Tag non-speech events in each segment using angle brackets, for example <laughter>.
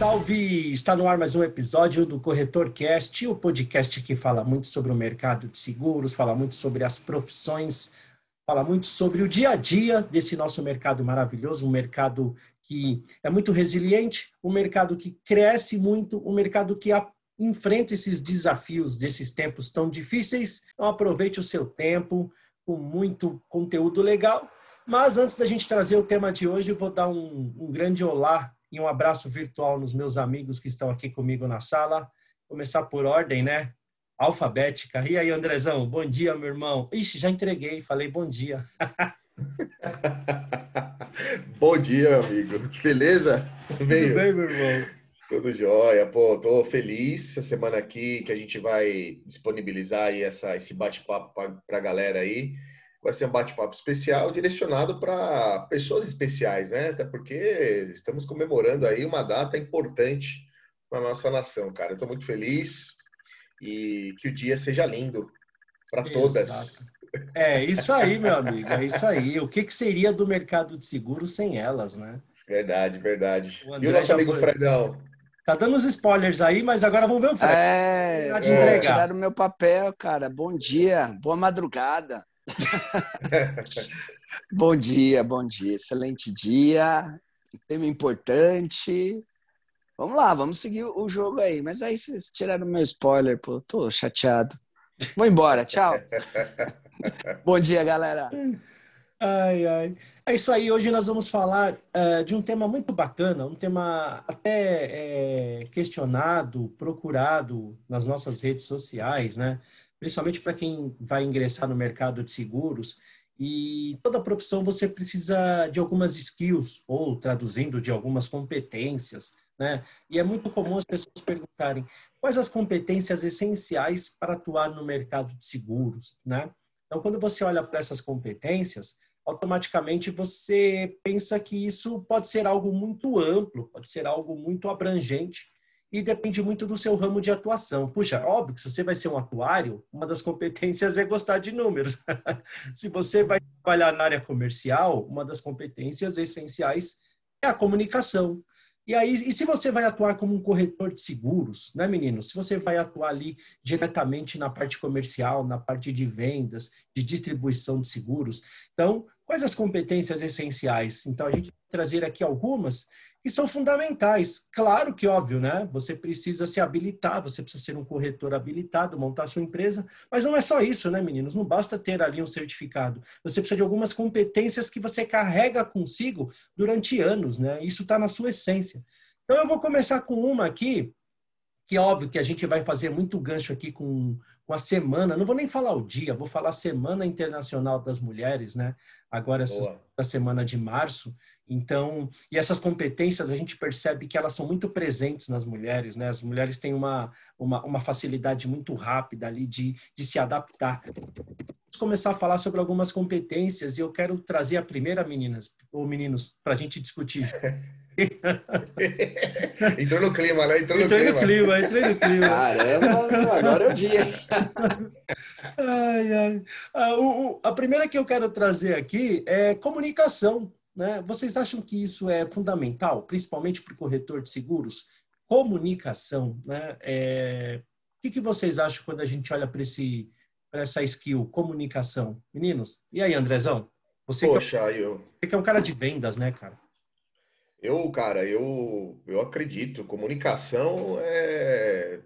salve! Está no ar mais um episódio do Corretor Cast, o podcast que fala muito sobre o mercado de seguros, fala muito sobre as profissões, fala muito sobre o dia a dia desse nosso mercado maravilhoso, um mercado que é muito resiliente, um mercado que cresce muito, um mercado que enfrenta esses desafios desses tempos tão difíceis. Então aproveite o seu tempo com muito conteúdo legal. Mas antes da gente trazer o tema de hoje, eu vou dar um, um grande olá e um abraço virtual nos meus amigos que estão aqui comigo na sala. Começar por ordem, né? alfabética. E aí, Andrezão, bom dia, meu irmão. Ixi, já entreguei, falei bom dia. <laughs> bom dia, amigo. Beleza? Tudo bem, meu irmão? Tudo jóia. Pô, tô feliz essa semana aqui que a gente vai disponibilizar aí essa, esse bate-papo para a galera aí. Vai ser um bate-papo especial direcionado para pessoas especiais, né? Até porque estamos comemorando aí uma data importante para nossa nação, cara. Eu tô muito feliz e que o dia seja lindo para todas. É isso aí, meu amigo, é isso aí. O que, que seria do mercado de seguros sem elas, né? Verdade, verdade. O e o nosso amigo foi... Fredão? Tá dando uns spoilers aí, mas agora vamos ver o Fred. É, é. tiraram o meu papel, cara. Bom dia, boa madrugada. <laughs> bom dia, bom dia. Excelente dia. Tema importante. Vamos lá, vamos seguir o jogo aí. Mas aí vocês tiraram meu spoiler, pô. Tô chateado. Vou embora, tchau. <laughs> Bom dia, galera. Ai, ai. É isso aí. Hoje nós vamos falar uh, de um tema muito bacana, um tema até é, questionado, procurado nas nossas redes sociais, né? Principalmente para quem vai ingressar no mercado de seguros. E toda profissão você precisa de algumas skills, ou traduzindo, de algumas competências né? E é muito comum as pessoas perguntarem quais as competências essenciais para atuar no mercado de seguros. Né? Então, quando você olha para essas competências, automaticamente você pensa que isso pode ser algo muito amplo, pode ser algo muito abrangente e depende muito do seu ramo de atuação. Puxa, óbvio que se você vai ser um atuário, uma das competências é gostar de números. <laughs> se você vai trabalhar na área comercial, uma das competências essenciais é a comunicação. E aí, e se você vai atuar como um corretor de seguros, né, menino? Se você vai atuar ali diretamente na parte comercial, na parte de vendas, de distribuição de seguros. Então, quais as competências essenciais? Então, a gente vai trazer aqui algumas que são fundamentais. Claro que, óbvio, né? Você precisa se habilitar, você precisa ser um corretor habilitado, montar sua empresa, mas não é só isso, né, meninos? Não basta ter ali um certificado. Você precisa de algumas competências que você carrega consigo durante anos, né? Isso está na sua essência. Então, eu vou começar com uma aqui, que é óbvio que a gente vai fazer muito gancho aqui com, com a semana, não vou nem falar o dia, vou falar Semana Internacional das Mulheres, né? Agora, essa semana de março. Então, e essas competências a gente percebe que elas são muito presentes nas mulheres, né? As mulheres têm uma, uma, uma facilidade muito rápida ali de, de se adaptar. Vamos começar a falar sobre algumas competências e eu quero trazer a primeira, meninas ou meninos, para a gente discutir. <laughs> <laughs> Entrou no clima, né? Entrou no entrei clima. no clima, entrei no clima. Caramba, agora eu vi. ai, ai. Ah, o, o, a primeira que eu quero trazer aqui é comunicação. Né? Vocês acham que isso é fundamental, principalmente para o corretor de seguros? Comunicação. Né? É... O que, que vocês acham quando a gente olha para essa skill, comunicação? Meninos, e aí, Andrezão? Você, Poxa, que é, eu... você que é um cara de vendas, né, cara? Eu, cara, eu, eu acredito. Comunicação é,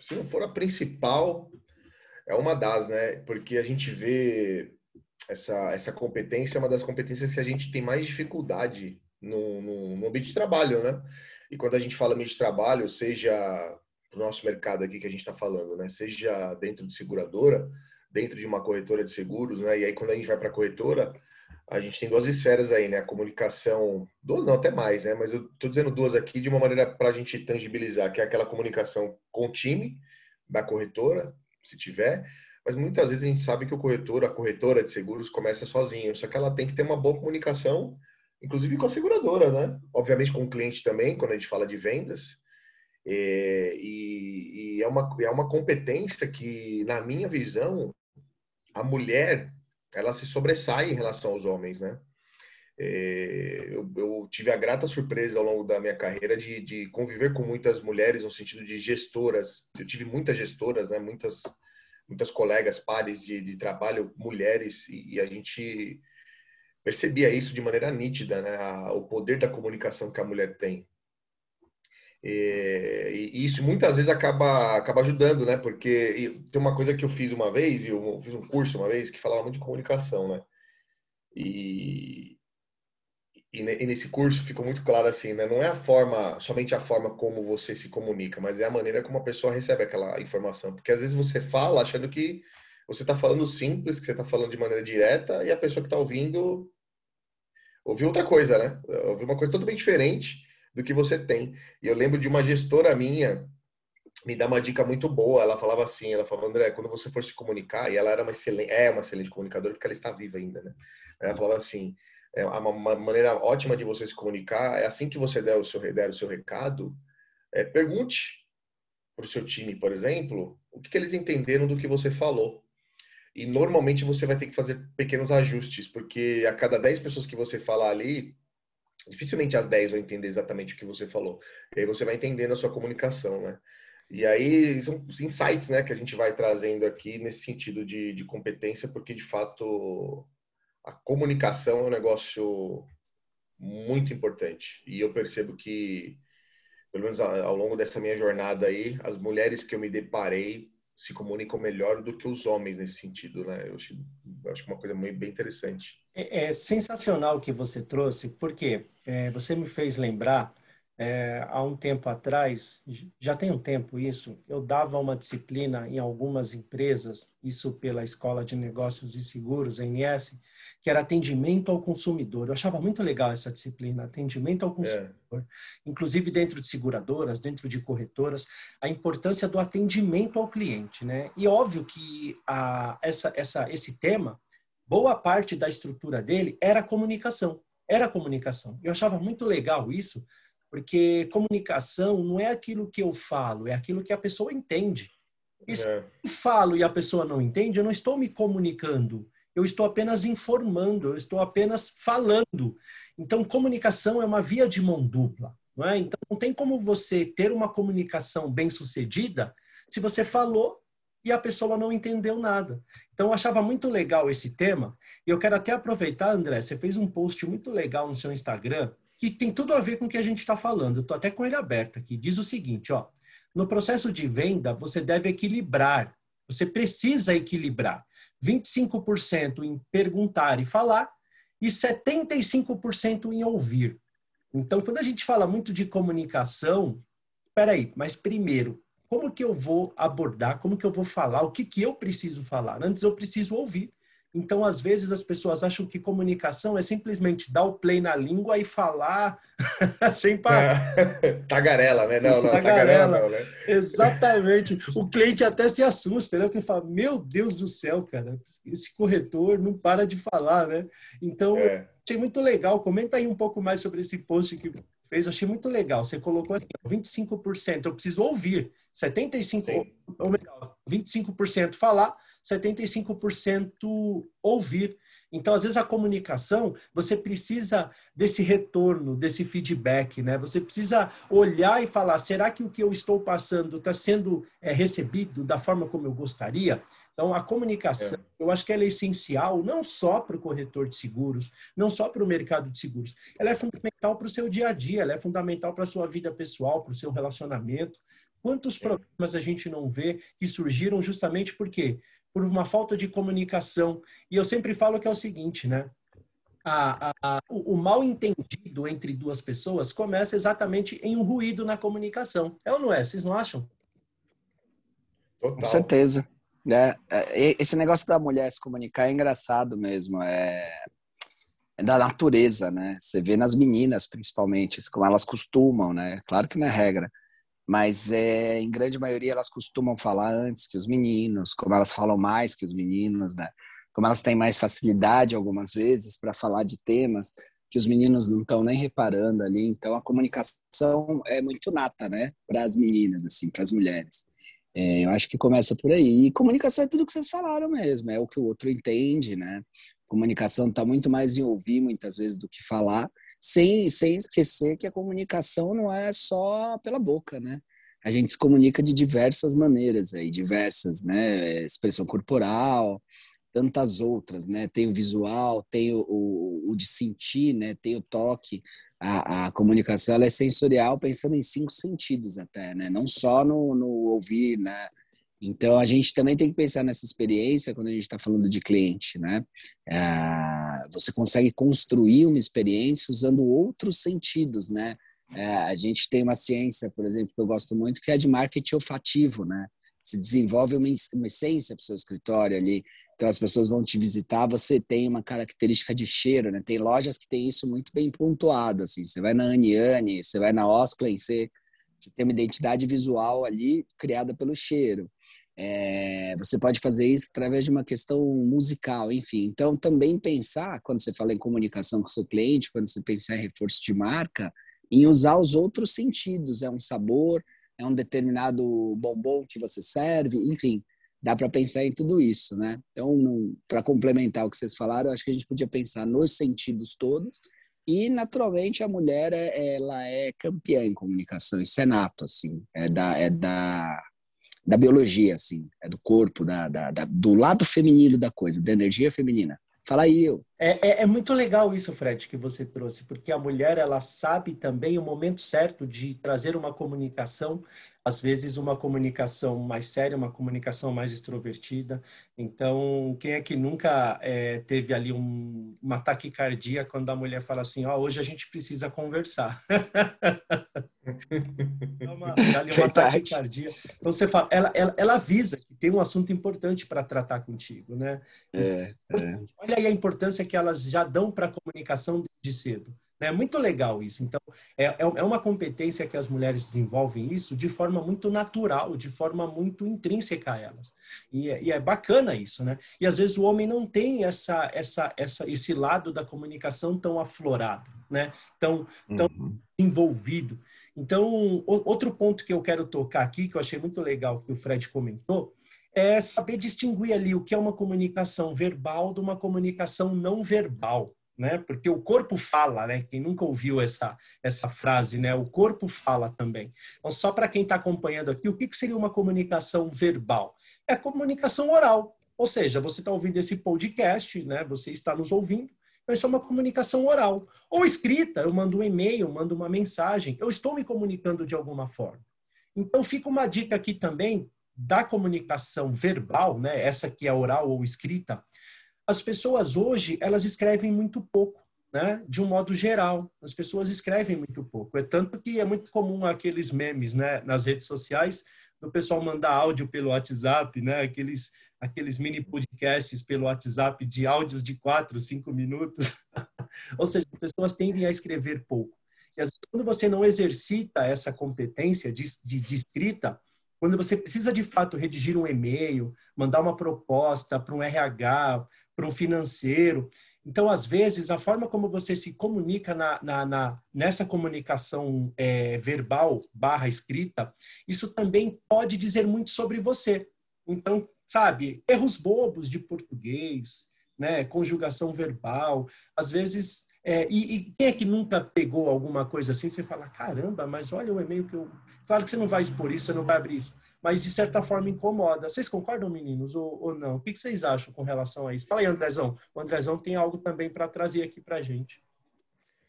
se não for a principal, é uma das, né? Porque a gente vê essa, essa competência é uma das competências que a gente tem mais dificuldade no, no, no ambiente de trabalho, né? E quando a gente fala ambiente de trabalho, seja o nosso mercado aqui que a gente está falando, né? Seja dentro de seguradora, dentro de uma corretora de seguros, né? E aí quando a gente vai para a corretora, a gente tem duas esferas aí, né? A comunicação, duas não, até mais, né? Mas eu estou dizendo duas aqui de uma maneira para a gente tangibilizar, que é aquela comunicação com o time da corretora, se tiver, mas muitas vezes a gente sabe que o corretor, a corretora de seguros começa sozinho, só que ela tem que ter uma boa comunicação, inclusive com a seguradora, né? Obviamente com o cliente também, quando a gente fala de vendas. É, e, e é, uma, é uma competência que, na minha visão, a mulher ela se sobressai em relação aos homens, né? É, eu, eu, tive a grata surpresa ao longo da minha carreira de, de, conviver com muitas mulheres no sentido de gestoras. Eu tive muitas gestoras, né? Muitas, muitas colegas, pares de, de trabalho, mulheres, e, e, a gente percebia isso de maneira nítida, né? O poder da comunicação que a mulher tem. É, e, e isso muitas vezes acaba, acaba ajudando, né? Porque tem uma coisa que eu fiz uma vez, eu fiz um curso uma vez que falava muito de comunicação, né? E, e, nesse curso ficou muito claro assim, né? Não é a forma, somente a forma como você se comunica, mas é a maneira como a pessoa recebe aquela informação. Porque às vezes você fala achando que você está falando simples, que você está falando de maneira direta, e a pessoa que está ouvindo ouviu outra coisa, né? Ouviu uma coisa totalmente diferente do que você tem. E eu lembro de uma gestora minha me dar uma dica muito boa. Ela falava assim, ela falava, André, quando você for se comunicar, e ela era uma excelente, é uma excelente comunicadora porque ela está viva ainda, né? Ela falava assim, é uma maneira ótima de você se comunicar é assim que você der o seu, der o seu recado, é, pergunte para o seu time, por exemplo, o que, que eles entenderam do que você falou. E normalmente você vai ter que fazer pequenos ajustes, porque a cada 10 pessoas que você falar ali, dificilmente as 10 vão entender exatamente o que você falou. E aí você vai entendendo a sua comunicação, né? E aí são os insights, né, que a gente vai trazendo aqui nesse sentido de, de competência, porque de fato a comunicação é um negócio muito importante. E eu percebo que, pelo menos ao longo dessa minha jornada aí, as mulheres que eu me deparei se comunicam melhor do que os homens nesse sentido, né? Eu acho, acho uma coisa bem interessante. É, é sensacional o que você trouxe, porque é, você me fez lembrar é, há um tempo atrás, já tem um tempo isso, eu dava uma disciplina em algumas empresas, isso pela Escola de Negócios e Seguros, a ANS, que era atendimento ao consumidor. Eu achava muito legal essa disciplina, atendimento ao consumidor. É. Inclusive dentro de seguradoras, dentro de corretoras, a importância do atendimento ao cliente, né? E óbvio que a, essa, essa, esse tema, boa parte da estrutura dele era comunicação. Era comunicação. Eu achava muito legal isso, porque comunicação não é aquilo que eu falo, é aquilo que a pessoa entende. E se é. eu falo e a pessoa não entende, eu não estou me comunicando. Eu estou apenas informando, eu estou apenas falando. Então, comunicação é uma via de mão dupla. Não é? Então, não tem como você ter uma comunicação bem sucedida se você falou e a pessoa não entendeu nada. Então, eu achava muito legal esse tema. E eu quero até aproveitar, André, você fez um post muito legal no seu Instagram que tem tudo a ver com o que a gente está falando. Estou até com ele aberto aqui. Diz o seguinte, ó. No processo de venda, você deve equilibrar. Você precisa equilibrar. 25% em perguntar e falar e 75% em ouvir. Então, quando a gente fala muito de comunicação, peraí, mas primeiro, como que eu vou abordar, como que eu vou falar, o que, que eu preciso falar? Antes eu preciso ouvir. Então, às vezes, as pessoas acham que comunicação é simplesmente dar o play na língua e falar <laughs> sem parar. É. <laughs> Tagarela, né? Não, não, tagarela, tagarela não, né? Exatamente. O cliente até se assusta, né? Porque fala, meu Deus do céu, cara, esse corretor não para de falar, né? Então, é. achei muito legal. Comenta aí um pouco mais sobre esse post que fez. Achei muito legal. Você colocou aqui, 25%. Eu preciso ouvir. 75%, ou melhor, 25% falar, 75% ouvir. Então, às vezes, a comunicação, você precisa desse retorno, desse feedback, né? Você precisa olhar e falar: será que o que eu estou passando está sendo é, recebido da forma como eu gostaria? Então, a comunicação, é. eu acho que ela é essencial não só para o corretor de seguros, não só para o mercado de seguros. Ela é fundamental para o seu dia a dia, ela é fundamental para a sua vida pessoal, para o seu relacionamento. Quantos problemas a gente não vê que surgiram justamente porque por uma falta de comunicação. E eu sempre falo que é o seguinte, né? A, a, o, o mal entendido entre duas pessoas começa exatamente em um ruído na comunicação. É ou não é? Vocês não acham? Total. Com certeza. É, é, esse negócio da mulher se comunicar é engraçado mesmo. É, é, da natureza, né? Você vê nas meninas, principalmente, como elas costumam, né? Claro que não é regra, mas é, em grande maioria elas costumam falar antes que os meninos, como elas falam mais que os meninos, né? Como elas têm mais facilidade algumas vezes para falar de temas que os meninos não estão nem reparando ali, então a comunicação é muito nata, né, para as meninas, assim, para as mulheres. É, eu acho que começa por aí. E comunicação é tudo que vocês falaram mesmo, é o que o outro entende, né? comunicação está muito mais em ouvir muitas vezes do que falar, sem, sem esquecer que a comunicação não é só pela boca, né? A gente se comunica de diversas maneiras aí, diversas, né? Expressão corporal, tantas outras, né? Tem o visual, tem o, o, o de sentir, né? Tem o toque. A, a comunicação ela é sensorial, pensando em cinco sentidos até, né? Não só no, no ouvir, né? Então, a gente também tem que pensar nessa experiência quando a gente está falando de cliente, né? É, você consegue construir uma experiência usando outros sentidos, né? É, a gente tem uma ciência, por exemplo, que eu gosto muito, que é de marketing olfativo, né? Se desenvolve uma, uma essência para o seu escritório ali. Então, as pessoas vão te visitar, você tem uma característica de cheiro, né? Tem lojas que tem isso muito bem pontuado, assim. Você vai na Aniane, você vai na Osklen, você você tem uma identidade visual ali criada pelo cheiro. É, você pode fazer isso através de uma questão musical, enfim. Então, também pensar, quando você fala em comunicação com seu cliente, quando você pensar em reforço de marca, em usar os outros sentidos. É um sabor, é um determinado bombom que você serve, enfim. Dá para pensar em tudo isso, né? Então, para complementar o que vocês falaram, acho que a gente podia pensar nos sentidos todos e, naturalmente, a mulher, é, ela é campeã em comunicação, isso é nato, assim, é da, é da, da biologia, assim, é do corpo, da, da, da do lado feminino da coisa, da energia feminina. Fala aí, eu. É, é, é, muito legal isso, Fred, que você trouxe, porque a mulher, ela sabe também o momento certo de trazer uma comunicação às vezes uma comunicação mais séria, uma comunicação mais extrovertida. Então, quem é que nunca é, teve ali um, uma taquicardia quando a mulher fala assim, ó, oh, hoje a gente precisa conversar. <laughs> uma, ali uma taquicardia. Então, você fala, ela, ela, ela avisa que tem um assunto importante para tratar contigo, né? É, é. Olha aí a importância que elas já dão para a comunicação de cedo. É muito legal isso. Então, é, é, é uma competência que as mulheres desenvolvem isso de forma muito natural, de forma muito intrínseca a elas. E, e é bacana isso, né? E às vezes o homem não tem essa, essa, essa, esse lado da comunicação tão aflorado, né? Tão, tão uhum. envolvido. Então, outro ponto que eu quero tocar aqui, que eu achei muito legal que o Fred comentou, é saber distinguir ali o que é uma comunicação verbal de uma comunicação não verbal né? Porque o corpo fala, né? Quem nunca ouviu essa, essa frase, né? O corpo fala também. Então, só para quem está acompanhando aqui, o que, que seria uma comunicação verbal? É comunicação oral. Ou seja, você está ouvindo esse podcast, né? Você está nos ouvindo. Então, isso é uma comunicação oral. Ou escrita, eu mando um e-mail, mando uma mensagem. Eu estou me comunicando de alguma forma. Então, fica uma dica aqui também da comunicação verbal, né? Essa que é oral ou escrita as pessoas hoje, elas escrevem muito pouco, né? De um modo geral, as pessoas escrevem muito pouco. É tanto que é muito comum aqueles memes, né, nas redes sociais, do pessoal mandar áudio pelo WhatsApp, né? Aqueles aqueles mini podcasts pelo WhatsApp de áudios de quatro, cinco minutos. <laughs> Ou seja, as pessoas tendem a escrever pouco. E vezes, quando você não exercita essa competência de, de, de escrita, quando você precisa de fato redigir um e-mail, mandar uma proposta para um RH, para um financeiro. Então, às vezes, a forma como você se comunica na, na, na nessa comunicação é, verbal barra escrita, isso também pode dizer muito sobre você. Então, sabe, erros bobos de português, né, conjugação verbal, às vezes é, e, e, quem é que nunca pegou alguma coisa assim? Você fala, caramba, mas olha o e-mail que eu. Claro que você não vai expor isso, você não vai abrir isso mas de certa forma incomoda. Vocês concordam, meninos, ou, ou não? O que vocês acham com relação a isso? Fala aí, Andrezão. O Andrezão tem algo também para trazer aqui para a gente.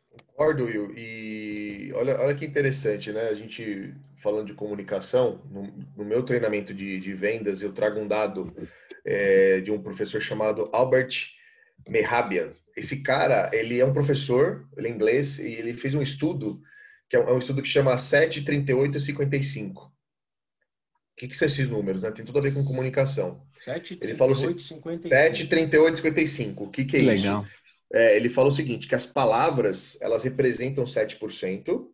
Concordo, Will. E olha, olha que interessante, né? A gente falando de comunicação, no, no meu treinamento de, de, vendas, eu trago um dado é, de um professor chamado Albert Mehabian. Esse cara, ele é um professor, ele é inglês, e ele fez um estudo, que é um, é um estudo que chama 73855 que, que são esses números? Né? Tem tudo a ver com comunicação. 7, ele falou 55. 7, 38, 55. O que, que é Legal. isso? É, ele falou o seguinte, que as palavras, elas representam 7%,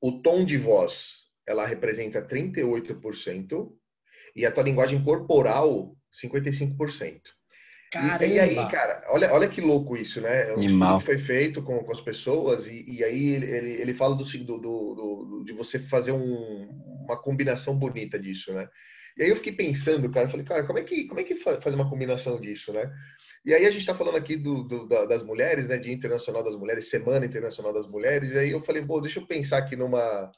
o tom de voz, ela representa 38%, e a tua linguagem corporal, 55%. Caramba. E, e aí, cara, olha, olha que louco isso, né? Um estudo que foi feito com, com as pessoas, e, e aí ele, ele fala do, do, do, de você fazer um, uma combinação bonita disso, né? E aí eu fiquei pensando, cara, falei, cara, como é que, como é que faz uma combinação disso, né? E aí a gente está falando aqui do, do, das mulheres, né? Dia Internacional das Mulheres, Semana Internacional das Mulheres. E aí eu falei, pô, deixa eu pensar aqui numa,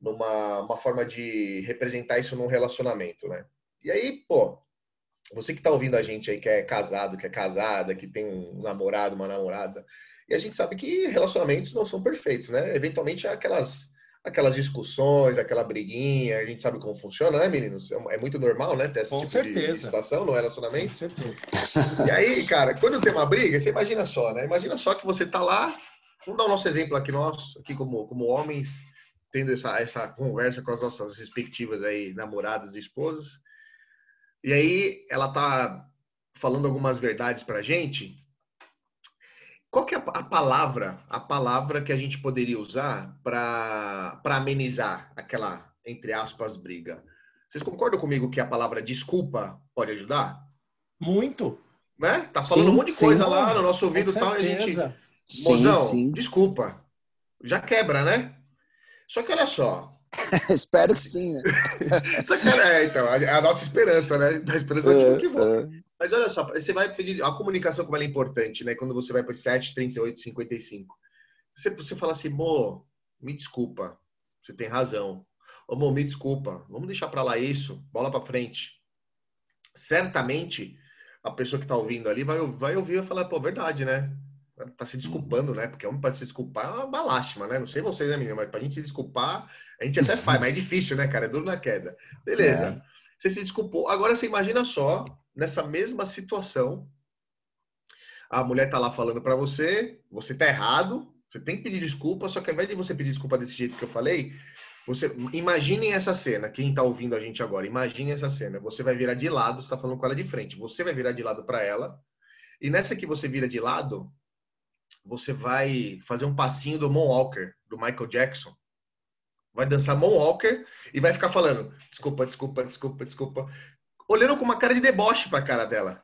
numa uma forma de representar isso num relacionamento, né? E aí, pô, você que está ouvindo a gente aí, que é casado, que é casada, que tem um namorado, uma namorada, e a gente sabe que relacionamentos não são perfeitos, né? Eventualmente aquelas aquelas discussões, aquela briguinha, a gente sabe como funciona, né, meninos? É, é muito normal, né, ter essa tipo certeza. de situação no relacionamento. Com certeza. E aí, cara, quando tem uma briga, você imagina só, né? Imagina só que você tá lá, vamos dar o nosso exemplo aqui, nós, aqui como, como homens, tendo essa, essa conversa com as nossas respectivas aí, namoradas e esposas, e aí ela tá falando algumas verdades pra gente, qual que é a palavra, a palavra que a gente poderia usar para amenizar aquela, entre aspas, briga? Vocês concordam comigo que a palavra desculpa pode ajudar? Muito. Né? Tá falando sim, um monte de coisa sim, lá no nosso ouvido e tal, a gente. Mozão, sim, desculpa. Já quebra, né? Só que olha só. <laughs> Espero que sim, né? <laughs> Só que, é, então, a, a nossa esperança, né? A esperança é, que volta. Mas olha só, você vai pedir a comunicação como ela é importante, né? Quando você vai para 7, 38, 55. Você, você fala assim, Mo, me desculpa, você tem razão. Ô, Mo, me desculpa, vamos deixar para lá isso, bola para frente. Certamente, a pessoa que está ouvindo ali vai, vai ouvir e falar, pô, verdade, né? Tá se desculpando, né? Porque homem para se desculpar é uma lástima, né? Não sei vocês, né, menina? Mas pra gente se desculpar, a gente até faz, mas é difícil, né, cara? É duro na queda. Beleza. É. Você se desculpou. Agora você imagina só nessa mesma situação. A mulher tá lá falando para você, você tá errado, você tem que pedir desculpa, só que ao invés de você pedir desculpa desse jeito que eu falei, você imaginem essa cena, quem tá ouvindo a gente agora, imagine essa cena. Você vai virar de lado, você tá falando com ela de frente. Você vai virar de lado para ela. E nessa que você vira de lado, você vai fazer um passinho do Moonwalker, do Michael Jackson. Vai dançar Moonwalker e vai ficar falando: desculpa, desculpa, desculpa, desculpa olhando com uma cara de deboche para a cara dela.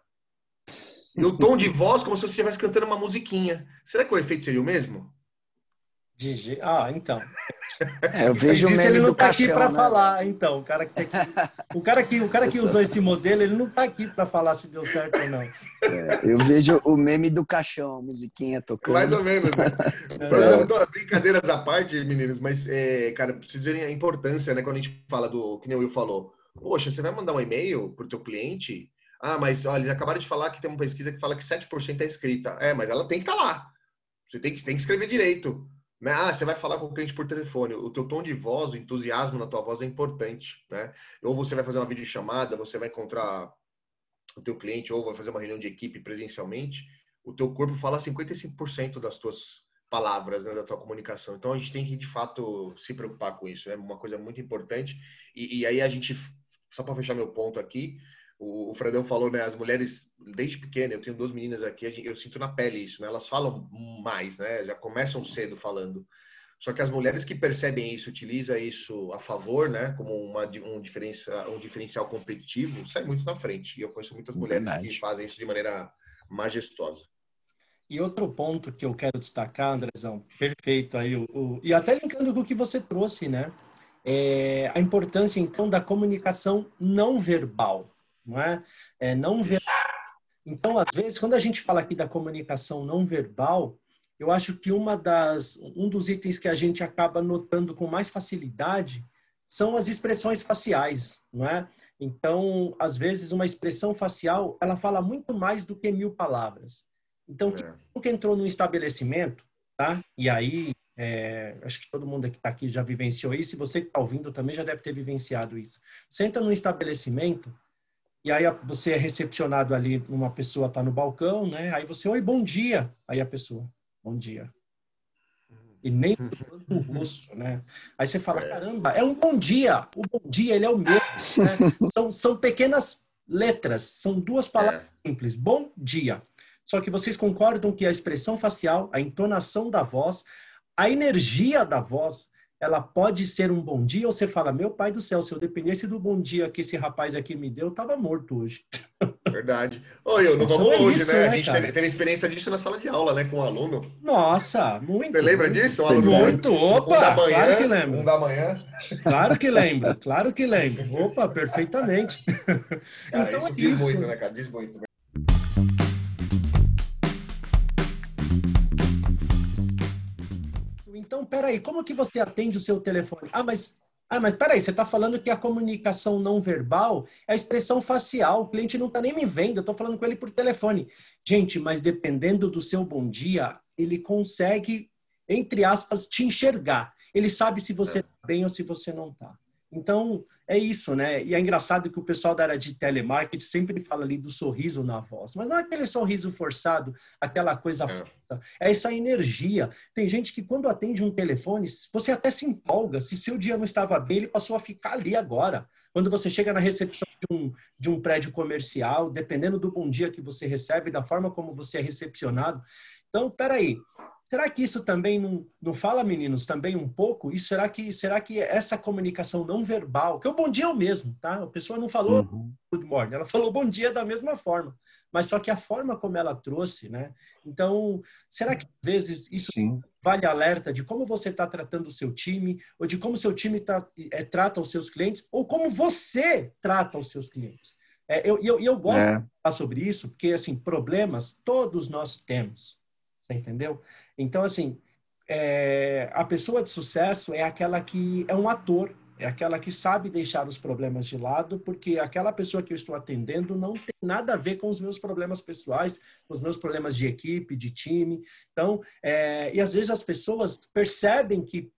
E o tom de voz como se você estivesse cantando uma musiquinha. Será que o efeito seria o mesmo? Gigi. Ah, então. É, eu vejo o meme ele não tá aqui para né? falar, então. O cara que, <laughs> o cara que, o cara que usou esse modelo, ele não está aqui para falar se deu certo ou não. É, eu vejo o meme do caixão, a musiquinha tocando. Mais ou menos. Né? <laughs> É. Brincadeiras à parte, meninos, mas, é, cara, preciso verem a importância, né, quando a gente fala do, que nem o Will falou, Poxa, você vai mandar um e-mail para o teu cliente? Ah, mas olha, eles acabaram de falar que tem uma pesquisa que fala que 7% é escrita. É, mas ela tem que estar tá lá. Você tem que, tem que escrever direito. Né? Ah, você vai falar com o cliente por telefone. O teu tom de voz, o entusiasmo na tua voz é importante. Né? Ou você vai fazer uma videochamada, você vai encontrar o teu cliente, ou vai fazer uma reunião de equipe presencialmente. O teu corpo fala 55% das tuas palavras né, da tua comunicação. Então a gente tem que de fato se preocupar com isso, é né? uma coisa muito importante. E, e aí a gente só para fechar meu ponto aqui, o, o Fredão falou, né? As mulheres, desde pequena, eu tenho duas meninas aqui, eu sinto na pele isso, né? Elas falam mais, né? Já começam cedo falando. Só que as mulheres que percebem isso, utilizam isso a favor, né? Como uma, um, diferença, um diferencial competitivo, sai muito na frente. E eu conheço muitas mulheres Verdade. que fazem isso de maneira majestosa. E outro ponto que eu quero destacar, Andrezão, perfeito aí, o, o, e até linkando com o que você trouxe, né? é, a importância, então, da comunicação não verbal, não é? é não verbal. Então, às vezes, quando a gente fala aqui da comunicação não verbal, eu acho que uma das, um dos itens que a gente acaba notando com mais facilidade são as expressões faciais, não é? Então, às vezes, uma expressão facial, ela fala muito mais do que mil palavras. Então, é. quem entrou no estabelecimento, tá? E aí, é, acho que todo mundo que está aqui já vivenciou isso, e você que está ouvindo também já deve ter vivenciado isso. Você entra num estabelecimento, e aí você é recepcionado ali, uma pessoa está no balcão, né? Aí você, oi, bom dia. Aí a pessoa, bom dia. E nem o rosto, né? Aí você fala, caramba, é um bom dia. O bom dia, ele é o mesmo. Né? <laughs> São, são pequenas letras, são duas palavras é. simples. Bom dia. Só que vocês concordam que a expressão facial, a entonação da voz, a energia da voz, ela pode ser um bom dia, ou você fala, meu pai do céu, se eu dependesse do bom dia que esse rapaz aqui me deu, eu tava morto hoje. <laughs> Verdade. Oi, eu não vamos é hoje, isso, né? A gente teve, teve, experiência disso na sala de aula, né? Com um aluno. Nossa, muito. Você lembra disso? Um aluno muito, opa! Um da manhã, claro que lembro. Um da manhã. Claro que lembro, <laughs> claro que lembro. Opa, perfeitamente. Cara, então isso é diz isso. muito, né, cara? Diz muito. Peraí, como que você atende o seu telefone? Ah, mas ah, mas peraí, você está falando que a comunicação não verbal é a expressão facial. O cliente não está nem me vendo, eu estou falando com ele por telefone. Gente, mas dependendo do seu bom dia, ele consegue, entre aspas, te enxergar. Ele sabe se você está é. bem ou se você não está. Então, é isso, né? E é engraçado que o pessoal da área de telemarketing sempre fala ali do sorriso na voz, mas não é aquele sorriso forçado, aquela coisa é. é essa energia. Tem gente que quando atende um telefone, você até se empolga, se seu dia não estava bem, ele passou a ficar ali agora. Quando você chega na recepção de um, de um prédio comercial, dependendo do bom dia que você recebe, da forma como você é recepcionado. Então, peraí, Será que isso também não, não fala, meninos, também um pouco? E será que, será que essa comunicação não verbal, que o bom dia é o mesmo, tá? A pessoa não falou uhum. good morning, ela falou bom dia da mesma forma, mas só que a forma como ela trouxe, né? Então, será que às vezes isso Sim. vale alerta de como você está tratando o seu time, ou de como seu time tá, é, trata os seus clientes, ou como você trata os seus clientes? É, eu, eu, eu gosto é. de falar sobre isso, porque, assim, problemas todos nós temos, você entendeu? Então, assim, é, a pessoa de sucesso é aquela que é um ator, é aquela que sabe deixar os problemas de lado, porque aquela pessoa que eu estou atendendo não tem nada a ver com os meus problemas pessoais, com os meus problemas de equipe, de time. Então, é, e às vezes as pessoas percebem que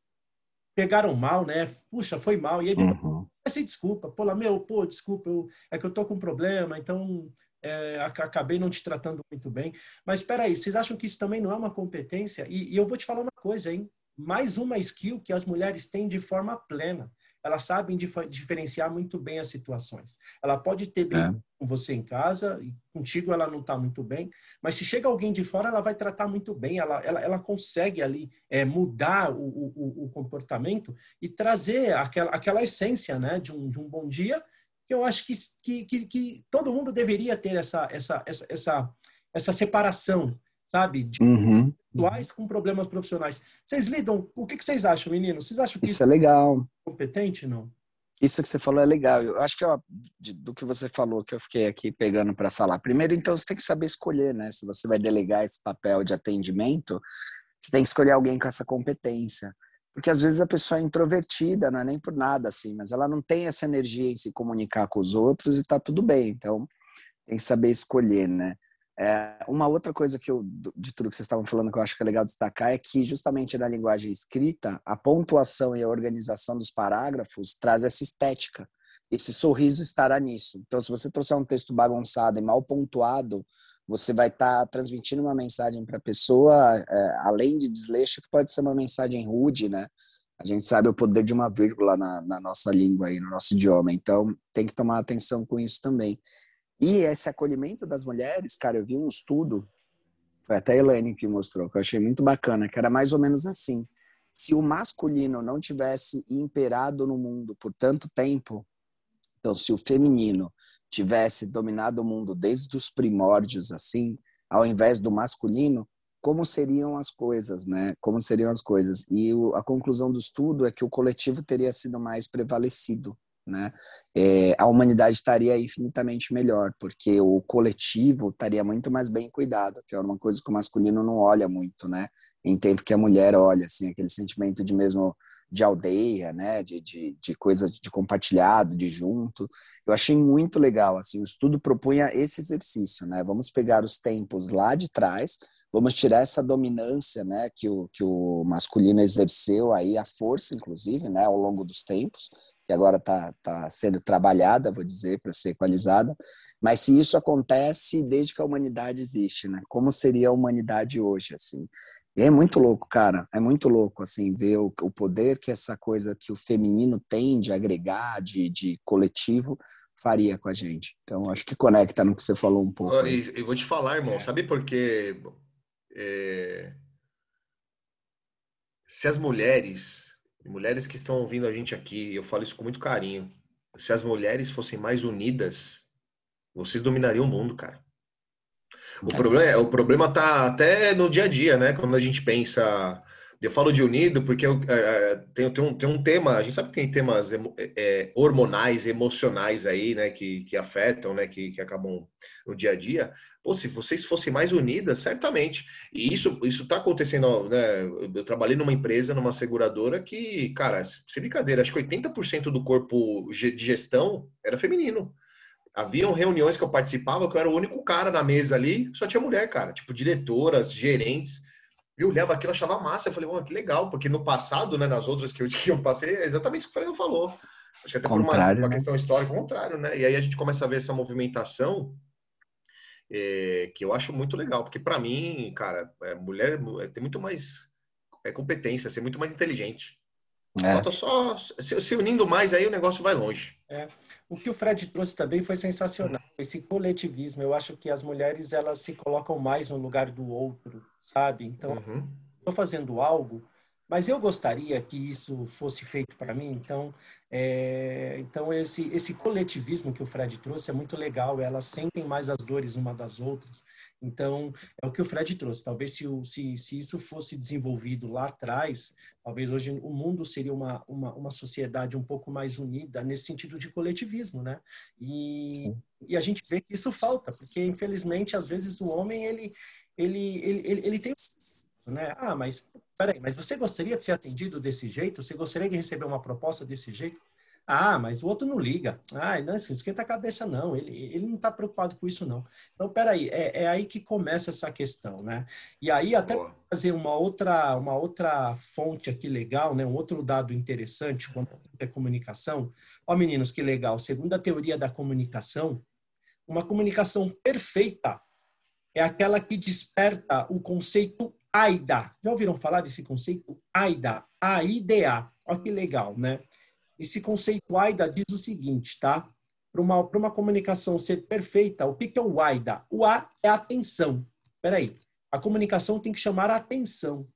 pegaram mal, né? Puxa, foi mal. E ele uhum. se desculpa. Pô, lá, meu, pô, desculpa, eu, é que eu tô com um problema, então é, acabei não te tratando muito bem. Mas espera aí, vocês acham que isso também não é uma competência? E, e, eu vou te falar uma coisa, hein? Mais uma skill que as mulheres têm de forma plena. Elas sabem dif diferenciar muito bem as situações. Ela pode ter bem é. com você em casa, e contigo ela não está muito bem, mas se chega alguém de fora, ela vai tratar muito bem. Ela, ela, ela consegue ali é, mudar o, o, o, comportamento e trazer aquela, aquela essência né, de, um, de um bom dia eu acho que, que, que, todo mundo deveria ter essa, essa, essa, essa, essa separação, sabe? De uhum. pessoais com problemas profissionais. Vocês lidam, o que, que vocês acham, meninos? Vocês acham que isso, isso é legal? É competente, não? Isso que você falou é legal. Eu acho que ó, do que você falou, que eu fiquei aqui pegando para falar. Primeiro, então, você tem que saber escolher, né? Se você vai delegar esse papel de atendimento, você tem que escolher alguém com essa competência. Porque às vezes a pessoa é introvertida, não é nem por nada assim, mas ela não tem essa energia em se comunicar com os outros e tá tudo bem. Então, tem que saber escolher, né? É, uma outra coisa que eu, de tudo que vocês estavam falando, que eu acho que é legal destacar, é que justamente na linguagem escrita, a pontuação e a organização dos parágrafos traz essa estética. Esse sorriso estará nisso. Então, se você trouxer um texto bagunçado e mal pontuado, você vai estar tá transmitindo uma mensagem para a pessoa, é, além de desleixo, que pode ser uma mensagem rude, né? A gente sabe o poder de uma vírgula na, na nossa língua e no nosso idioma, então tem que tomar atenção com isso também. E esse acolhimento das mulheres, cara, eu vi um estudo, foi até a Elaine que mostrou, que eu achei muito bacana, que era mais ou menos assim. Se o masculino não tivesse imperado no mundo por tanto tempo, então se o feminino tivesse dominado o mundo desde os primórdios, assim, ao invés do masculino, como seriam as coisas, né? Como seriam as coisas? E o, a conclusão do estudo é que o coletivo teria sido mais prevalecido, né? É, a humanidade estaria infinitamente melhor, porque o coletivo estaria muito mais bem cuidado, que é uma coisa que o masculino não olha muito, né? Em tempo que a mulher olha, assim, aquele sentimento de mesmo de aldeia, né, de, de, de coisa de compartilhado, de junto. Eu achei muito legal, assim, o estudo propunha esse exercício, né, vamos pegar os tempos lá de trás, vamos tirar essa dominância, né, que o, que o masculino exerceu aí, a força, inclusive, né, ao longo dos tempos, que agora está tá sendo trabalhada, vou dizer, para ser equalizada, mas se isso acontece desde que a humanidade existe, né, como seria a humanidade hoje, assim? E é muito louco, cara. É muito louco, assim, ver o, o poder que essa coisa que o feminino tem de agregar, de, de coletivo, faria com a gente. Então, acho que conecta no que você falou um pouco. E, eu vou te falar, irmão, é. sabe por quê? É... Se as mulheres, mulheres que estão ouvindo a gente aqui, eu falo isso com muito carinho, se as mulheres fossem mais unidas, vocês dominariam o mundo, cara. O, é. problema, o problema tá até no dia a dia, né? Quando a gente pensa, Eu falo de unido porque eu, é, tem, tem, um, tem um tema, a gente sabe que tem temas emo, é, hormonais, emocionais aí, né, que, que afetam, né, que, que acabam no dia a dia. Pô, se vocês fossem mais unidas, certamente. E isso isso está acontecendo, né? Eu trabalhei numa empresa, numa seguradora que, cara, sem brincadeira, acho que 80% do corpo de gestão era feminino. Haviam reuniões que eu participava que eu era o único cara na mesa ali, só tinha mulher, cara, tipo diretoras, gerentes eu olhava aquilo, achava massa. Eu falei, oh, que legal, porque no passado, né, nas outras que eu, <laughs> que eu passei, é exatamente isso que o Fernando falou. Acho que até contrário, por uma, uma né? questão histórica, contrário, né? E aí a gente começa a ver essa movimentação é, que eu acho muito legal, porque para mim, cara, é, mulher é, tem muito mais é, competência, ser muito mais inteligente. É. Falta só se, se, unindo mais, aí o negócio vai longe. É. O que o Fred trouxe também foi sensacional. Esse coletivismo, eu acho que as mulheres elas se colocam mais no lugar do outro, sabe? Então, estou uhum. fazendo algo, mas eu gostaria que isso fosse feito para mim. Então, é, então esse esse coletivismo que o Fred trouxe é muito legal. Elas sentem mais as dores uma das outras. Então, é o que o Fred trouxe. Talvez se, se, se isso fosse desenvolvido lá atrás, talvez hoje o mundo seria uma, uma, uma sociedade um pouco mais unida nesse sentido de coletivismo, né? E, e a gente vê que isso falta, porque infelizmente às vezes o homem ele ele ele, ele, ele tem né? Ah, mas peraí, mas você gostaria de ser atendido desse jeito? Você gostaria de receber uma proposta desse jeito? Ah, mas o outro não liga. Ah, não esquenta a cabeça, não. Ele, ele não está preocupado com isso, não. Então, peraí, é, é aí que começa essa questão, né? E aí, até fazer uma outra, uma outra fonte aqui legal, né? Um outro dado interessante quanto à comunicação. Ó, meninos, que legal. Segundo a teoria da comunicação, uma comunicação perfeita é aquela que desperta o conceito AIDA. Já ouviram falar desse conceito? AIDA. A-I-D-A. Olha que legal, né? Esse conceito AIDA diz o seguinte, tá? Para uma, uma comunicação ser perfeita, o que, que é o AIDA? O A é atenção. Peraí, a comunicação tem que chamar a atenção.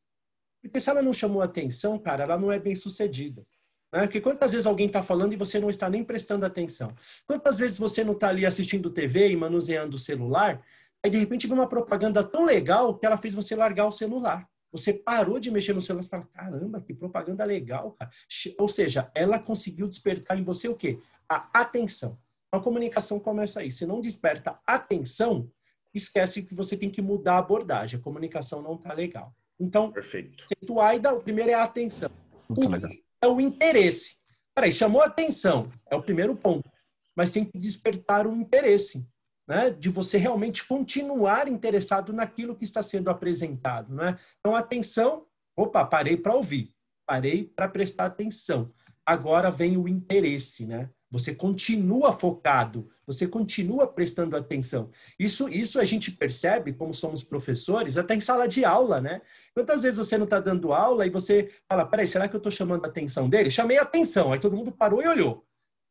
Porque se ela não chamou atenção, cara, ela não é bem sucedida. Né? Porque quantas vezes alguém está falando e você não está nem prestando atenção? Quantas vezes você não está ali assistindo TV e manuseando o celular, aí de repente vê uma propaganda tão legal que ela fez você largar o celular. Você parou de mexer no celular e fala, caramba, que propaganda legal, cara. Ou seja, ela conseguiu despertar em você o quê? A atenção. A comunicação começa aí. Se não desperta atenção, esquece que você tem que mudar a abordagem. A comunicação não está legal. Então, Perfeito. o AIDA, o primeiro é a atenção. Muito o, legal. É o interesse. Peraí, chamou a atenção, é o primeiro ponto. Mas tem que despertar o interesse né, de você realmente continuar interessado naquilo que está sendo apresentado. Né? Então, atenção, opa, parei para ouvir, parei para prestar atenção. Agora vem o interesse, né? Você continua focado, você continua prestando atenção. Isso, isso a gente percebe, como somos professores, até em sala de aula, né? Quantas vezes você não está dando aula e você fala, peraí, será que eu estou chamando a atenção dele? Chamei a atenção, aí todo mundo parou e olhou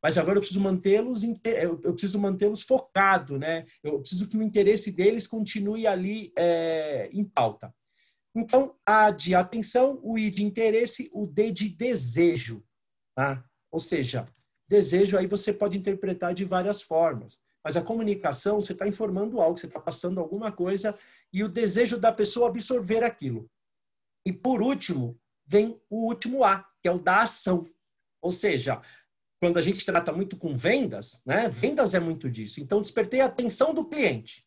mas agora eu preciso mantê-los eu preciso mantê-los focado, né? Eu preciso que o interesse deles continue ali é, em pauta. Então, A de atenção, o I de interesse, o D de desejo. Tá? Ou seja, desejo aí você pode interpretar de várias formas. Mas a comunicação, você está informando algo, você está passando alguma coisa e o desejo da pessoa absorver aquilo. E por último, vem o último A, que é o da ação. Ou seja, quando a gente trata muito com vendas, né? Vendas é muito disso. Então, despertei a atenção do cliente.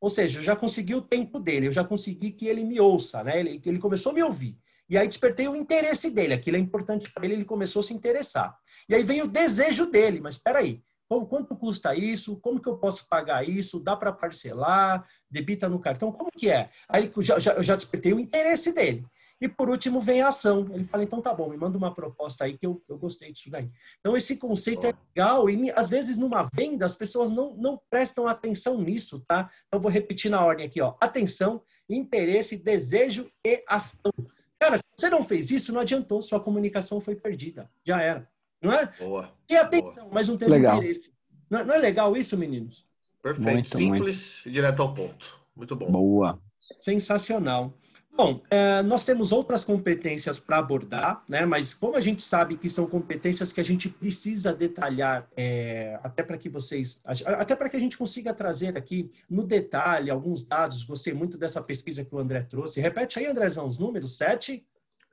Ou seja, eu já consegui o tempo dele, eu já consegui que ele me ouça, né? Ele, ele começou a me ouvir. E aí despertei o interesse dele, aquilo é importante para ele, ele começou a se interessar. E aí vem o desejo dele, mas espera aí, quanto custa isso? Como que eu posso pagar isso? Dá para parcelar? Debita no cartão? Como que é? Aí já, já, eu já despertei o interesse dele. E por último vem a ação. Ele fala, então tá bom, me manda uma proposta aí que eu, eu gostei disso daí. Então esse conceito é legal e às vezes numa venda as pessoas não, não prestam atenção nisso, tá? Então vou repetir na ordem aqui, ó. Atenção, interesse, desejo e ação. Cara, se você não fez isso, não adiantou, sua comunicação foi perdida. Já era. Não é? Boa. E atenção, Boa. mas não teve legal. interesse. Não, é, não, é legal isso, meninos? Perfeito. Muito, Simples muito. e direto ao ponto. Muito bom. Boa. Sensacional. Bom, é, nós temos outras competências para abordar, né? mas como a gente sabe que são competências que a gente precisa detalhar, é, até para que vocês, até para que a gente consiga trazer aqui no detalhe alguns dados, gostei muito dessa pesquisa que o André trouxe. Repete aí, Andrezão, os números, sete?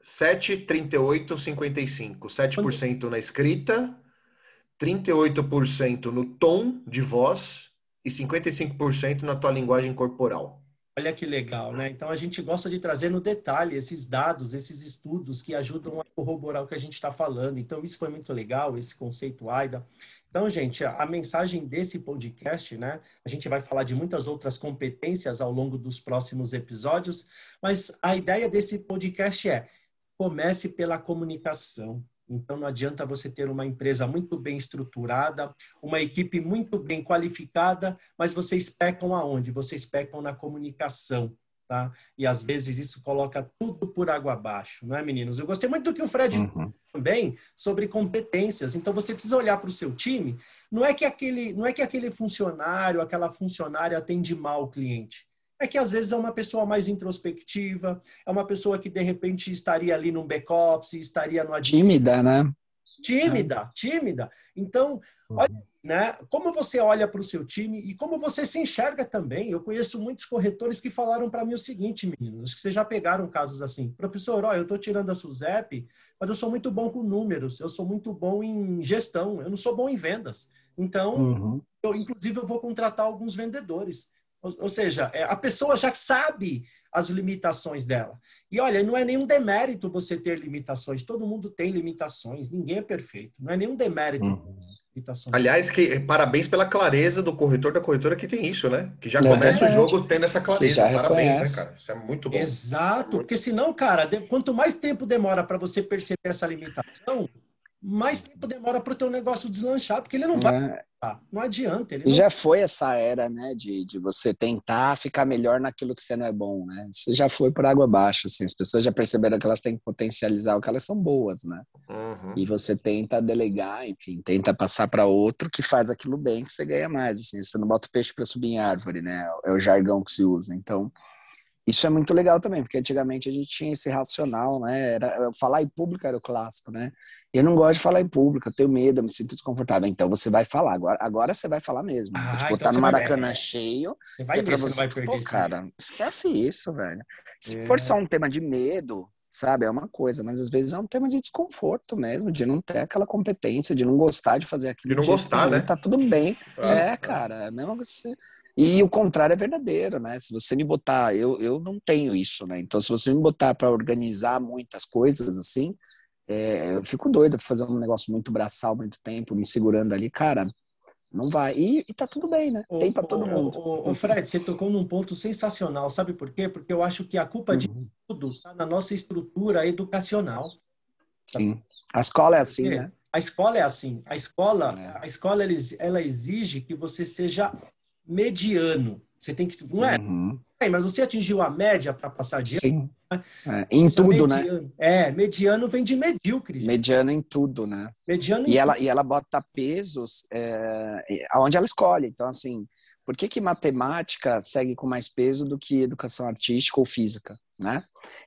7, 38, 55. 7% na escrita, 38% no tom de voz e 55% na tua linguagem corporal. Olha que legal, né? Então a gente gosta de trazer no detalhe esses dados, esses estudos que ajudam a corroborar o que a gente está falando. Então isso foi muito legal, esse conceito AIDA. Então, gente, a mensagem desse podcast, né? A gente vai falar de muitas outras competências ao longo dos próximos episódios, mas a ideia desse podcast é comece pela comunicação. Então, não adianta você ter uma empresa muito bem estruturada, uma equipe muito bem qualificada, mas vocês pecam aonde? Vocês pecam na comunicação. Tá? E às vezes isso coloca tudo por água abaixo, não é, meninos? Eu gostei muito do que o Fred uhum. também sobre competências. Então você precisa olhar para o seu time. Não é que aquele, não é que aquele funcionário, aquela funcionária atende mal o cliente é que às vezes é uma pessoa mais introspectiva, é uma pessoa que de repente estaria ali no back-office, estaria no... Tímida, né? Tímida, tímida. Então, uhum. olha, né, como você olha para o seu time e como você se enxerga também. Eu conheço muitos corretores que falaram para mim o seguinte, meninos, que vocês já pegaram casos assim. Professor, ó, eu estou tirando a SUSEP, mas eu sou muito bom com números, eu sou muito bom em gestão, eu não sou bom em vendas. Então, uhum. eu, inclusive, eu vou contratar alguns vendedores. Ou, ou seja, é, a pessoa já sabe as limitações dela. E olha, não é nenhum demérito você ter limitações. Todo mundo tem limitações. Ninguém é perfeito. Não é nenhum demérito. Uhum. Limitações. Aliás, que parabéns pela clareza do corretor da corretora que tem isso, né? Que já começa é, o jogo tendo essa clareza. Parabéns, reconhece. né, cara? Isso é muito bom. Exato, porque senão, cara, quanto mais tempo demora para você perceber essa limitação, mais tempo demora para o teu negócio deslanchar, porque ele não vai. É. Não adianta. Ele não... Já foi essa era, né, de, de você tentar ficar melhor naquilo que você não é bom, né? Você já foi por água abaixo, assim. As pessoas já perceberam que elas têm que potencializar o que elas são boas, né? Uhum. E você tenta delegar, enfim, tenta passar para outro que faz aquilo bem que você ganha mais, assim. Você não bota o peixe para subir em árvore, né? É o jargão que se usa. Então, isso é muito legal também, porque antigamente a gente tinha esse racional, né? Era, falar em público era o clássico, né? Eu não gosto de falar em público, eu tenho medo, eu me sinto desconfortável. Então você vai falar, agora, agora você vai falar mesmo. Ah, tipo, então tá no Maracanã vai... cheio. Você vai é ver, você, você não vai perder. Pô, cara, esquece isso, velho. Se é. for só um tema de medo, sabe, é uma coisa, mas às vezes é um tema de desconforto mesmo, de não ter aquela competência, de não gostar de fazer aquilo. De não gostar, né? Tá tudo bem. Ah, é, ah. cara, é mesmo você. E o contrário é verdadeiro, né? Se você me botar, eu, eu não tenho isso, né? Então, se você me botar para organizar muitas coisas assim, é, eu fico doido pra fazer um negócio muito braçal, muito tempo, me segurando ali, cara. Não vai. E, e tá tudo bem, né? Tem para todo mundo. O, Fred, você tocou num ponto sensacional, sabe por quê? Porque eu acho que a culpa de uhum. tudo tá na nossa estrutura educacional. Sim. A escola é assim, né? A escola é assim. A escola, é. a escola ela exige que você seja mediano. Você tem que. Não é? Uhum. É, mas você atingiu a média para passar de Sim. Né? É, em tudo, né? mediano. né? É, mediano vem de medíocre. Mediano em tudo, né? Mediano e ela, tudo. E ela bota pesos é, aonde ela escolhe. Então, assim, por que, que matemática segue com mais peso do que educação artística ou física, né?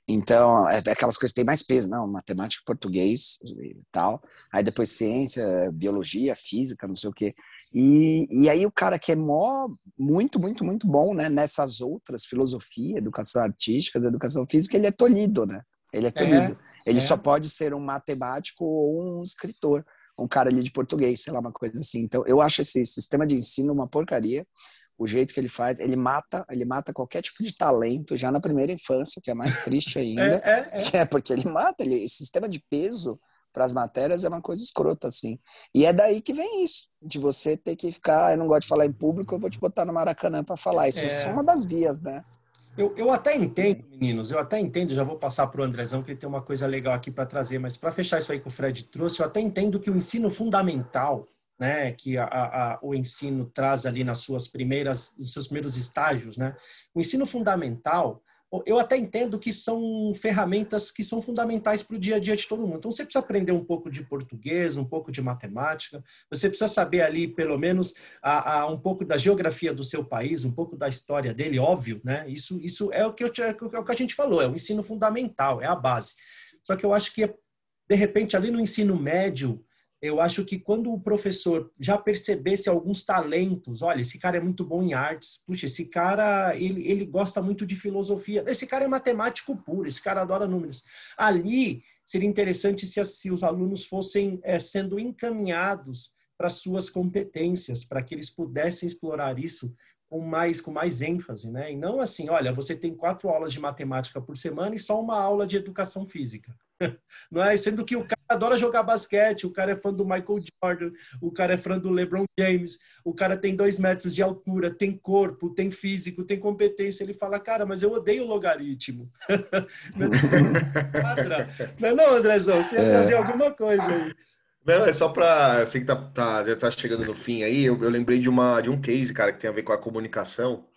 Então, é aquelas coisas que têm mais peso, não, matemática, português e tal. Aí depois ciência, biologia, física, não sei o quê. E, e aí o cara que é mó, muito, muito, muito bom, né? Nessas outras, filosofia, educação artística, educação física, ele é tolhido, né? Ele é, é tolhido. É, ele é. só pode ser um matemático ou um escritor, um cara ali de português, sei lá, uma coisa assim. Então, eu acho esse sistema de ensino uma porcaria. O jeito que ele faz, ele mata, ele mata qualquer tipo de talento já na primeira infância, que é mais triste <laughs> ainda. é, é, é. é, porque ele mata, ele, esse sistema de peso para as matérias é uma coisa escrota, assim. E é daí que vem isso, de você ter que ficar, eu não gosto de falar em público, eu vou te botar no Maracanã para falar. Isso é. é uma das vias, né? Eu, eu até entendo, meninos, eu até entendo, já vou passar para o Andrezão, que ele tem uma coisa legal aqui para trazer, mas para fechar isso aí que o Fred trouxe, eu até entendo que o ensino fundamental, né, que a, a, o ensino traz ali nas suas primeiras, nos seus primeiros estágios, né, o ensino fundamental, eu até entendo que são ferramentas que são fundamentais para o dia a dia de todo mundo. Então, você precisa aprender um pouco de português, um pouco de matemática, você precisa saber ali, pelo menos, a, a, um pouco da geografia do seu país, um pouco da história dele, óbvio, né? Isso, isso é, o que eu, é o que a gente falou, é o ensino fundamental, é a base. Só que eu acho que, de repente, ali no ensino médio, eu acho que quando o professor já percebesse alguns talentos, olha, esse cara é muito bom em artes, puxa, esse cara, ele, ele gosta muito de filosofia, esse cara é matemático puro, esse cara adora números. Ali, seria interessante se, se os alunos fossem é, sendo encaminhados para suas competências, para que eles pudessem explorar isso com mais, com mais ênfase, né? E não assim, olha, você tem quatro aulas de matemática por semana e só uma aula de educação física. <laughs> Não é? Sendo que o cara adora jogar basquete, o cara é fã do Michael Jordan, o cara é fã do LeBron James, o cara tem dois metros de altura, tem corpo, tem físico, tem competência. Ele fala, cara, mas eu odeio logaritmo. <laughs> não, é não, Andrezão, você ia é. alguma coisa aí. Não, é só para. Eu sei que tá, tá, já tá chegando no fim aí. Eu, eu, lembrei de, uma, de um case, cara, que tem a ver com a comunicação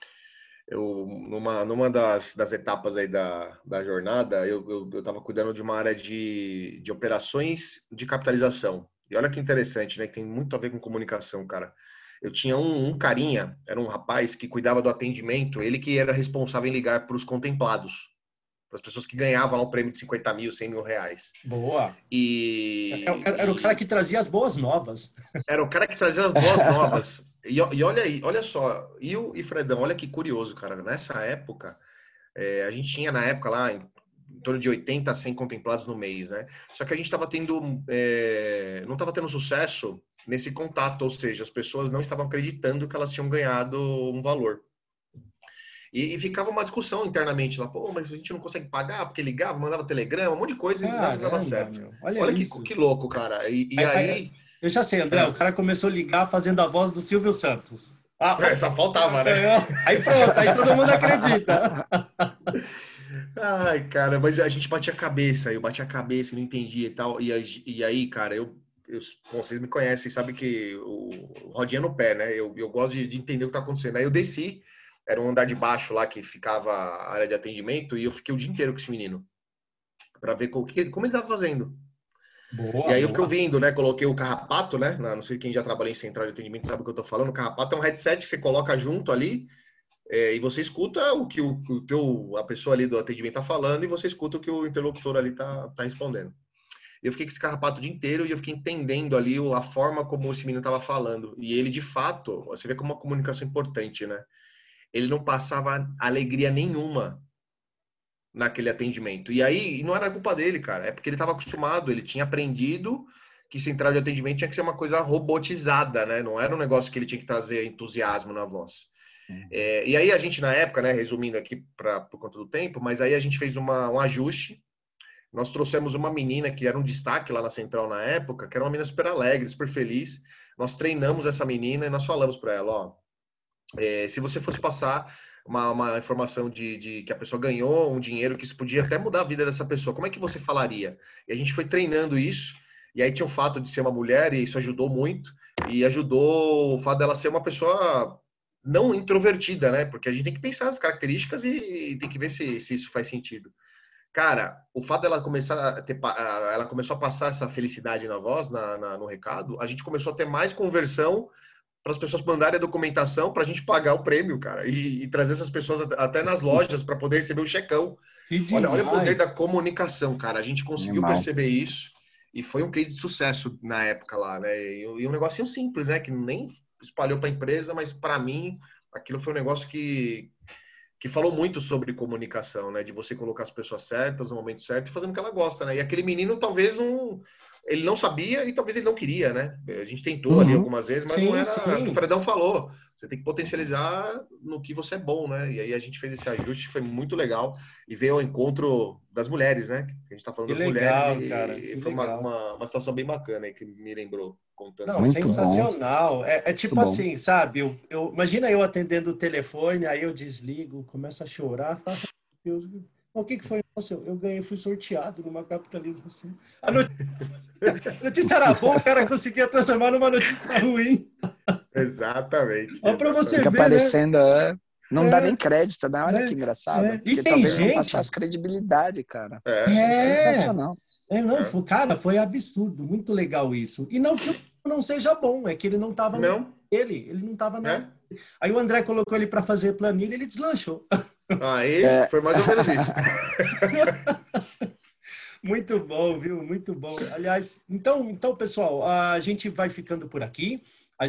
eu numa, numa das, das etapas aí da, da jornada, eu estava cuidando de uma área de, de operações de capitalização. E olha que interessante, né? Que tem muito a ver com comunicação, cara. Eu tinha um, um carinha, era um rapaz que cuidava do atendimento, ele que era responsável em ligar para os contemplados, as pessoas que ganhavam lá um prêmio de 50 mil, 100 mil reais. Boa! E... Era, era o cara que trazia as boas novas. <laughs> Era o cara que trazia as boas novas. E, e, olha aí, olha só, eu e Fredão, olha que curioso, cara. Nessa época, é, a gente tinha na época lá em, em, torno de 80 a 100 contemplados no mês, né? Só que a gente estava tendo, é, não estava tendo sucesso nesse contato, ou seja, as pessoas não estavam acreditando que elas tinham ganhado um valor. E, e, ficava uma discussão internamente lá, pô, mas a gente não consegue pagar porque ligava, mandava telegrama, um monte de coisa e não dava certo. Olha, olha que, que, louco, cara. E, e aí, aí eu já sei, André, é. o cara começou a ligar fazendo a voz do Silvio Santos. Ah, é, só faltava, né? Aí pronto, aí todo mundo acredita. <laughs> Ai, cara, mas a gente batia a cabeça, eu batia a cabeça e não entendia e tal. E, e aí, cara, eu, eu vocês me conhecem, sabem que o rodinha no pé, né? Eu, eu gosto de, de entender o que tá acontecendo. Aí eu desci, era um andar de baixo lá que ficava a área de atendimento, e eu fiquei o dia inteiro com esse menino para ver como, como ele tava fazendo. Boa, e aí eu fiquei ouvindo, né? Coloquei o carrapato, né? Não sei quem já trabalhou em central de atendimento sabe o que eu tô falando. O carrapato é um headset que você coloca junto ali é, e você escuta o que o, o, teu, a pessoa ali do atendimento tá falando e você escuta o que o interlocutor ali tá, tá respondendo. Eu fiquei com esse carrapato o dia inteiro e eu fiquei entendendo ali a forma como esse menino tava falando. E ele, de fato, você vê como uma comunicação importante, né? Ele não passava alegria nenhuma naquele atendimento. E aí, não era culpa dele, cara, é porque ele estava acostumado, ele tinha aprendido que central de atendimento tinha que ser uma coisa robotizada, né? Não era um negócio que ele tinha que trazer entusiasmo na voz. Uhum. É, e aí a gente na época, né, resumindo aqui para por conta do tempo, mas aí a gente fez uma, um ajuste. Nós trouxemos uma menina que era um destaque lá na central na época, que era uma menina super alegre, super feliz. Nós treinamos essa menina e nós falamos para ela, ó, é, se você fosse passar uma, uma informação de, de, que a pessoa ganhou um dinheiro que isso podia até mudar a vida dessa pessoa, como é que você falaria? E a gente foi treinando isso, e aí tinha o fato de ser uma mulher, e isso ajudou muito, e ajudou o fato dela ser uma pessoa não introvertida, né? Porque a gente tem que pensar as características e, e tem que ver se, se isso faz sentido. Cara, o fato dela começar a ter, ela começou a passar essa felicidade na voz, na, na, no recado, a gente começou a ter mais conversão para as pessoas mandarem a documentação para a gente pagar o prêmio, cara, e, e trazer essas pessoas até nas lojas para poder receber o checão. Olha, olha o poder da comunicação, cara. A gente conseguiu Animal. perceber isso e foi um case de sucesso na época lá, né? E, e um negocinho simples, né? Que nem espalhou para a empresa, mas para mim aquilo foi um negócio que que falou muito sobre comunicação, né? De você colocar as pessoas certas no momento certo e fazendo o que ela gosta, né? E aquele menino talvez não ele não sabia e talvez ele não queria, né? A gente tentou uhum. ali algumas vezes, mas sim, não era sim. o que o Fredão falou. Você tem que potencializar no que você é bom, né? E aí a gente fez esse ajuste, foi muito legal. E veio ao encontro das mulheres, né? A gente tá falando que das legal, mulheres. Cara, e, foi uma, uma, uma, situação bem bacana aí que me lembrou. Contando. Não, muito sensacional. É, é, tipo muito assim, bom. sabe? Eu, eu, imagina eu atendendo o telefone, aí eu desligo, começo a chorar, falo, Deus, o que, que foi? Nossa, eu, eu ganhei, fui sorteado numa capitalização. A notícia, a notícia era boa, o cara conseguia transformar numa notícia ruim. Exatamente. Olha para você Fica ver, aparecendo, né? é. Não é, dá nem crédito, né? Olha é, que engraçado. É. Porque talvez gente... não passasse credibilidade, cara. É. é. Sensacional. É, não, foi, cara, foi absurdo, muito legal isso. E não que não seja bom, é que ele não estava não. ele, ele não estava na. É. Aí o André colocou ele para fazer planilha, ele deslanchou. <laughs> Aí é. foi mais ou menos isso. <laughs> Muito bom, viu? Muito bom. Aliás, então, então, pessoal, a gente vai ficando por aqui.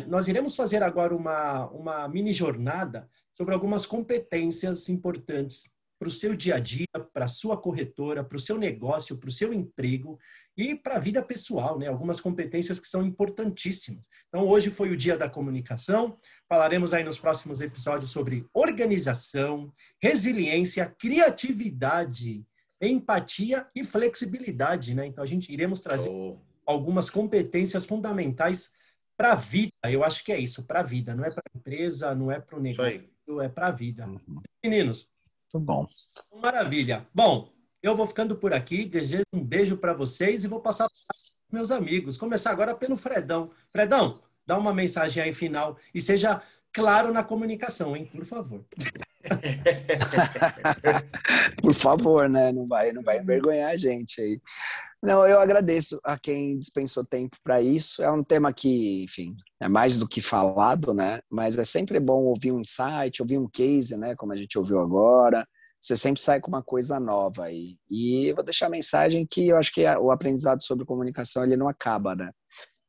Nós iremos fazer agora uma, uma mini jornada sobre algumas competências importantes para o seu dia a dia, para a sua corretora, para o seu negócio, para o seu emprego e para a vida pessoal, né? Algumas competências que são importantíssimas. Então, hoje foi o dia da comunicação. Falaremos aí nos próximos episódios sobre organização, resiliência, criatividade, empatia e flexibilidade, né? Então, a gente iremos trazer oh. algumas competências fundamentais para a vida. Eu acho que é isso, para a vida. Não é para a empresa, não é para o negócio, é para a vida. Uhum. Meninos. Muito bom. Maravilha. Bom, eu vou ficando por aqui. Desejo um beijo para vocês e vou passar para meus amigos. Começar agora pelo Fredão. Fredão, dá uma mensagem aí final e seja claro na comunicação, hein? Por favor. <laughs> Por favor, né? Não vai, não vai envergonhar a gente aí. Não, eu agradeço a quem dispensou tempo para isso. É um tema que, enfim, é mais do que falado, né? Mas é sempre bom ouvir um insight, ouvir um case, né? Como a gente ouviu agora. Você sempre sai com uma coisa nova aí. E eu vou deixar a mensagem que eu acho que o aprendizado sobre comunicação ele não acaba, né?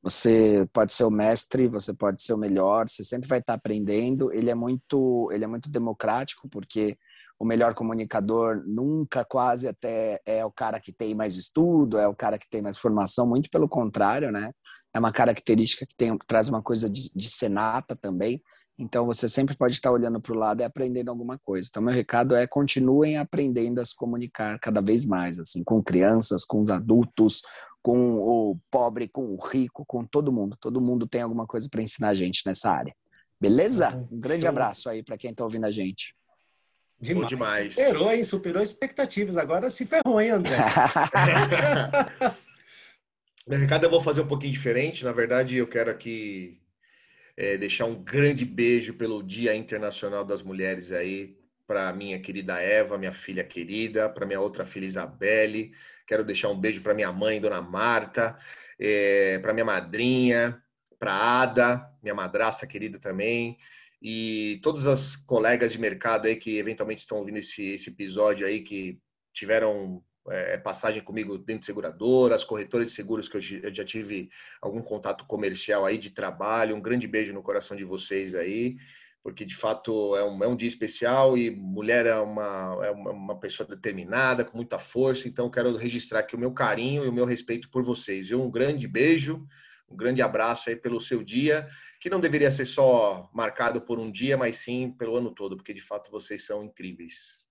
Você pode ser o mestre, você pode ser o melhor, você sempre vai estar aprendendo. Ele é muito, ele é muito democrático porque o melhor comunicador nunca quase até é o cara que tem mais estudo, é o cara que tem mais formação, muito pelo contrário, né? É uma característica que tem, traz uma coisa de, de senata também. Então você sempre pode estar olhando para o lado e aprendendo alguma coisa. Então meu recado é continuem aprendendo a se comunicar cada vez mais, assim, com crianças, com os adultos, com o pobre, com o rico, com todo mundo. Todo mundo tem alguma coisa para ensinar a gente nessa área. Beleza? Um grande abraço aí para quem está ouvindo a gente. Demais. demais. Superou, hein? Superou expectativas. Agora se ferrou, hein, André? <laughs> Meu recado eu vou fazer um pouquinho diferente. Na verdade, eu quero aqui é, deixar um grande beijo pelo Dia Internacional das Mulheres aí, para minha querida Eva, minha filha querida, para minha outra filha Isabelle. Quero deixar um beijo para minha mãe, Dona Marta, é, para minha madrinha, para Ada, minha madrasta querida também e todas as colegas de mercado aí que eventualmente estão ouvindo esse, esse episódio aí, que tiveram é, passagem comigo dentro de seguradora, as corretoras de seguros que eu, eu, já tive algum contato comercial aí de trabalho. Um grande beijo no coração de vocês aí, porque de fato é um, é um dia especial e mulher é uma, é uma pessoa determinada, com muita força. Então, quero registrar aqui o meu carinho e o meu respeito por vocês. Um grande beijo, um grande abraço aí pelo seu dia que não deveria ser só marcado por um dia, mas sim pelo ano todo, porque de fato vocês são incríveis.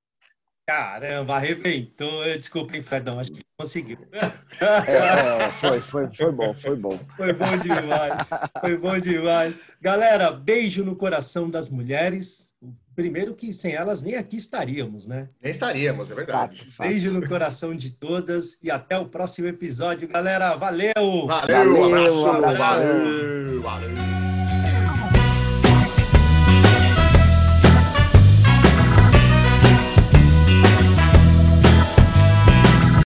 Caramba, arrebentou. Desculpa, hein, Fredão, acho que conseguiu. <laughs> É, foi, foi, foi bom, foi bom. Foi bom demais, foi bom demais. Galera, beijo no coração das mulheres. Primeiro que sem elas nem aqui estaríamos, né? Nem estaríamos, é verdade. Fato, fato. Beijo no coração de todas e até o próximo episódio, galera. Valeu! Valeu, valeu, um abraço, abraço. valeu. valeu.